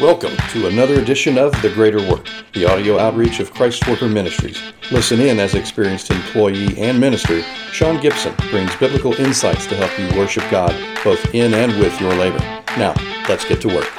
Welcome to another edition of The Greater Work, the audio outreach of Christ Worker Ministries. Listen in as experienced employee and minister, Sean Gibson brings biblical insights to help you worship God both in and with your labor. Now, let's get to work.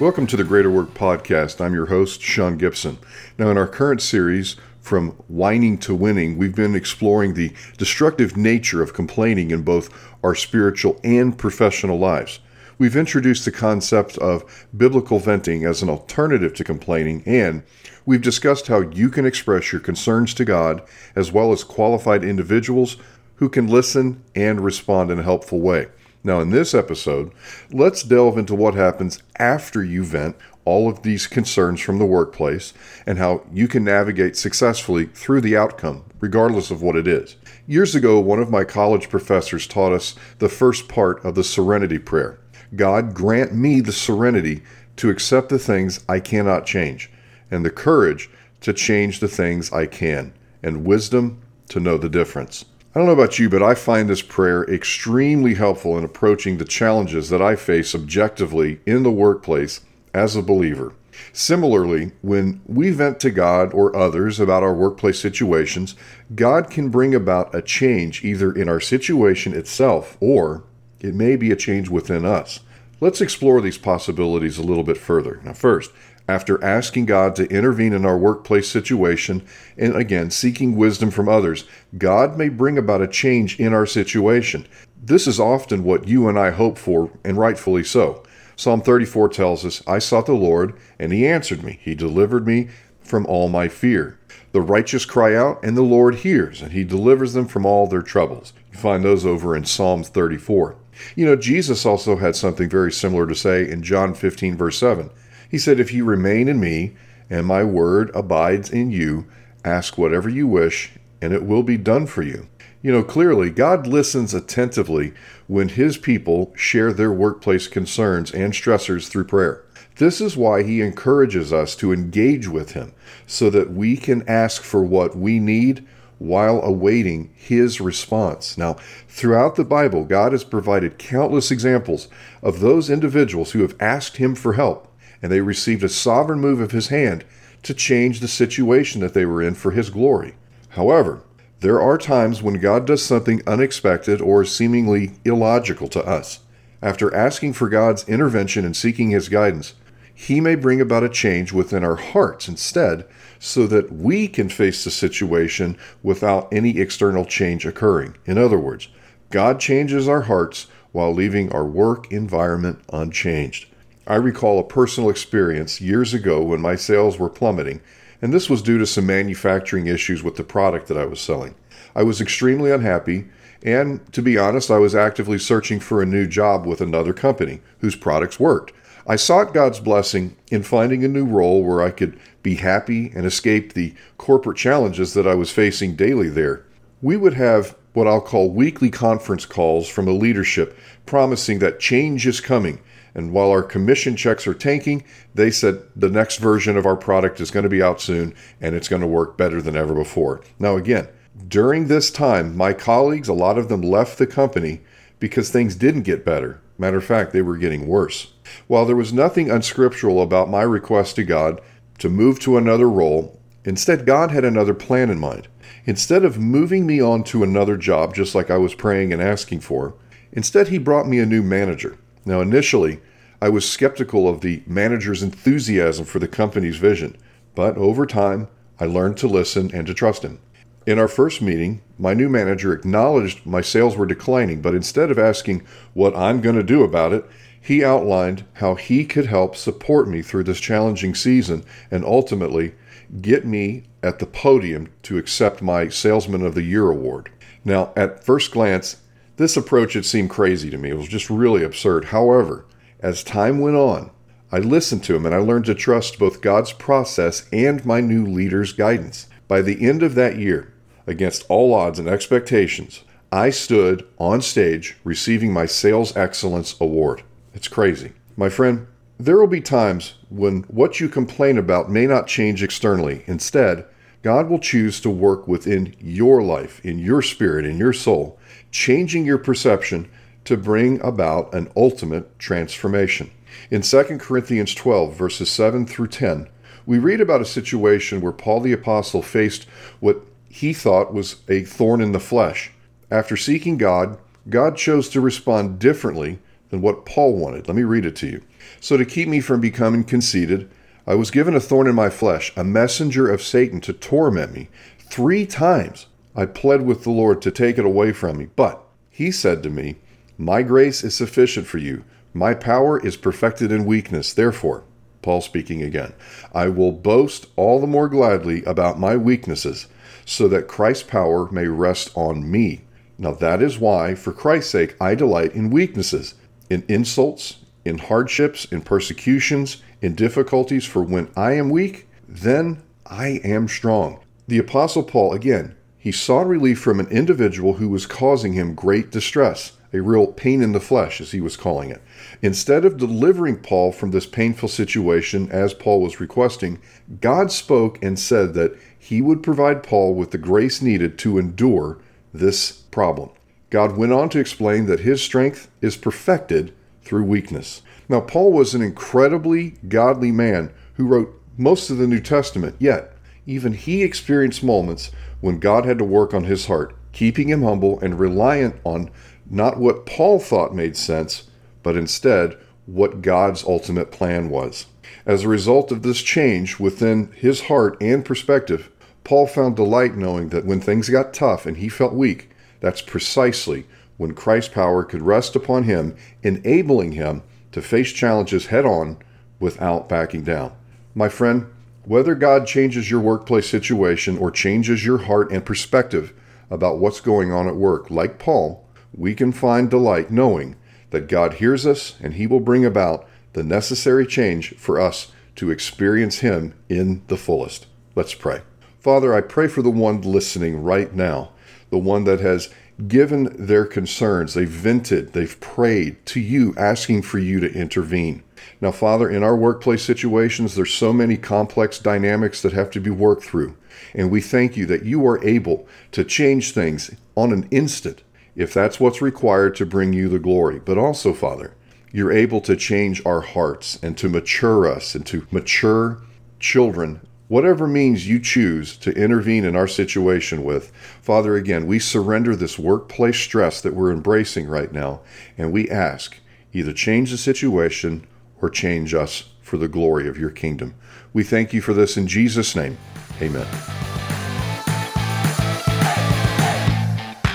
Welcome to the Greater Work Podcast. I'm your host, Sean Gibson. Now, in our current series, From Whining to Winning, we've been exploring the destructive nature of complaining in both our spiritual and professional lives. We've introduced the concept of biblical venting as an alternative to complaining, and we've discussed how you can express your concerns to God as well as qualified individuals who can listen and respond in a helpful way. Now, in this episode, let's delve into what happens after you vent all of these concerns from the workplace and how you can navigate successfully through the outcome, regardless of what it is. Years ago, one of my college professors taught us the first part of the serenity prayer God, grant me the serenity to accept the things I cannot change, and the courage to change the things I can, and wisdom to know the difference. I don't know about you, but I find this prayer extremely helpful in approaching the challenges that I face objectively in the workplace as a believer. Similarly, when we vent to God or others about our workplace situations, God can bring about a change either in our situation itself or it may be a change within us. Let's explore these possibilities a little bit further. Now, first, after asking God to intervene in our workplace situation and again seeking wisdom from others, God may bring about a change in our situation. This is often what you and I hope for, and rightfully so. Psalm 34 tells us, I sought the Lord, and he answered me. He delivered me from all my fear. The righteous cry out, and the Lord hears, and he delivers them from all their troubles. You find those over in Psalm 34. You know, Jesus also had something very similar to say in John 15, verse 7. He said, If you remain in me, and my word abides in you, ask whatever you wish, and it will be done for you. You know, clearly, God listens attentively when His people share their workplace concerns and stressors through prayer. This is why He encourages us to engage with Him so that we can ask for what we need while awaiting His response. Now, throughout the Bible, God has provided countless examples of those individuals who have asked Him for help and they received a sovereign move of his hand to change the situation that they were in for his glory. However, there are times when God does something unexpected or seemingly illogical to us. After asking for God's intervention and seeking his guidance, he may bring about a change within our hearts instead, so that we can face the situation without any external change occurring. In other words, God changes our hearts while leaving our work environment unchanged. I recall a personal experience years ago when my sales were plummeting, and this was due to some manufacturing issues with the product that I was selling. I was extremely unhappy, and to be honest, I was actively searching for a new job with another company whose products worked. I sought God's blessing in finding a new role where I could be happy and escape the corporate challenges that I was facing daily there. We would have what I'll call weekly conference calls from a leadership promising that change is coming and while our commission checks are tanking, they said the next version of our product is going to be out soon and it's going to work better than ever before. Now, again, during this time, my colleagues, a lot of them left the company because things didn't get better. Matter of fact, they were getting worse. While there was nothing unscriptural about my request to God to move to another role, instead, God had another plan in mind. Instead of moving me on to another job, just like I was praying and asking for, instead, He brought me a new manager. Now, initially, I was skeptical of the manager's enthusiasm for the company's vision, but over time, I learned to listen and to trust him. In our first meeting, my new manager acknowledged my sales were declining, but instead of asking what I'm going to do about it, he outlined how he could help support me through this challenging season and ultimately get me at the podium to accept my Salesman of the Year award. Now, at first glance, this approach had seemed crazy to me. It was just really absurd. However, as time went on, I listened to him and I learned to trust both God's process and my new leader's guidance. By the end of that year, against all odds and expectations, I stood on stage receiving my Sales Excellence Award. It's crazy. My friend, there will be times when what you complain about may not change externally. Instead, God will choose to work within your life, in your spirit, in your soul, changing your perception to bring about an ultimate transformation. In 2 Corinthians 12, verses 7 through 10, we read about a situation where Paul the Apostle faced what he thought was a thorn in the flesh. After seeking God, God chose to respond differently than what Paul wanted. Let me read it to you. So, to keep me from becoming conceited, I was given a thorn in my flesh, a messenger of Satan to torment me. Three times I pled with the Lord to take it away from me. But he said to me, My grace is sufficient for you. My power is perfected in weakness. Therefore, Paul speaking again, I will boast all the more gladly about my weaknesses, so that Christ's power may rest on me. Now that is why, for Christ's sake, I delight in weaknesses, in insults, in hardships, in persecutions, in difficulties, for when I am weak, then I am strong. The Apostle Paul, again, he sought relief from an individual who was causing him great distress, a real pain in the flesh, as he was calling it. Instead of delivering Paul from this painful situation, as Paul was requesting, God spoke and said that he would provide Paul with the grace needed to endure this problem. God went on to explain that his strength is perfected through weakness. Now, Paul was an incredibly godly man who wrote most of the New Testament, yet, even he experienced moments when God had to work on his heart, keeping him humble and reliant on not what Paul thought made sense, but instead what God's ultimate plan was. As a result of this change within his heart and perspective, Paul found delight knowing that when things got tough and he felt weak, that's precisely when Christ's power could rest upon him, enabling him to face challenges head on without backing down. My friend, whether God changes your workplace situation or changes your heart and perspective about what's going on at work, like Paul, we can find delight knowing that God hears us and he will bring about the necessary change for us to experience him in the fullest. Let's pray. Father, I pray for the one listening right now, the one that has given their concerns, they've vented, they've prayed to you, asking for you to intervene. Now, Father, in our workplace situations, there's so many complex dynamics that have to be worked through. And we thank you that you are able to change things on an instant if that's what's required to bring you the glory. But also, Father, you're able to change our hearts and to mature us and to mature children whatever means you choose to intervene in our situation with. Father, again, we surrender this workplace stress that we're embracing right now, and we ask either change the situation or change us for the glory of your kingdom. We thank you for this in Jesus' name. Amen.